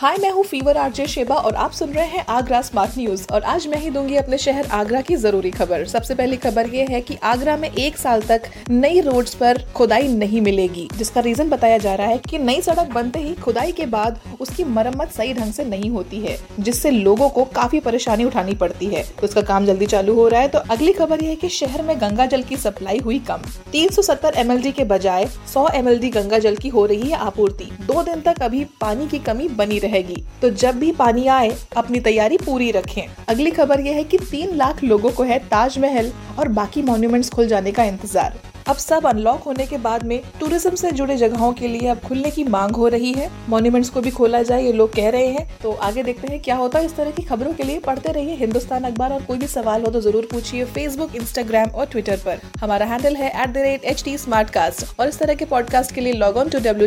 हाय, मैं हूँ fever, RJ Sheba और आप सुन रहे हैं आगरा स्मार्ट न्यूज़ और आज मैं ही दूँगी अपने शहर आगरा की ज़रूरी खबर। सबसे पहली खबर ये है कि आगरा में एक साल तक नई रोड्स पर खुदाई नहीं मिलेगी जिसका रीजन बताया जा रहा है कि नई सड़क बनते ही खुदाई के बाद उसकी मरम्मत सही ढंग से नहीं होती है, जिससे लोगों को काफ़ी परेशानी उठानी पड़ती है। तो उसका काम जल्दी चालू हो रहा है तो अगली खबर ये है की शहर में गंगा जल की सप्लाई हुई कम। तीन सौ के बजाय सौ एम गंगा जल की हो रही है आपूर्ति। दो दिन तक अभी पानी की कमी बनी रहेगी। तो जब भी पानी आए, अपनी तैयारी पूरी रखें। अगली खबर यह है कि तीन लाख लोगों को है ताजमहल और बाकी मॉन्यूमेंट्स खुल जाने का इंतज़ार। अब सब अनलॉक होने के बाद में टूरिज़्म से जुड़े जगहों के लिए अब खुलने की मांग हो रही है। मॉन्यूमेंट्स को भी खोला जाए, ये लोग कह रहे हैं। तो आगे देखते हैं क्या होता है इस तरह की खबरों के लिए। पढ़ते रहिए हिंदुस्तान अखबार और कोई भी सवाल हो तो ज़रूर पूछिए फेसबुक इंस्टाग्राम और ट्विटर पर। हमारा हैंडल है एट और इस तरह के पॉडकास्ट के लिए लॉग ऑन टू डब्ल्यू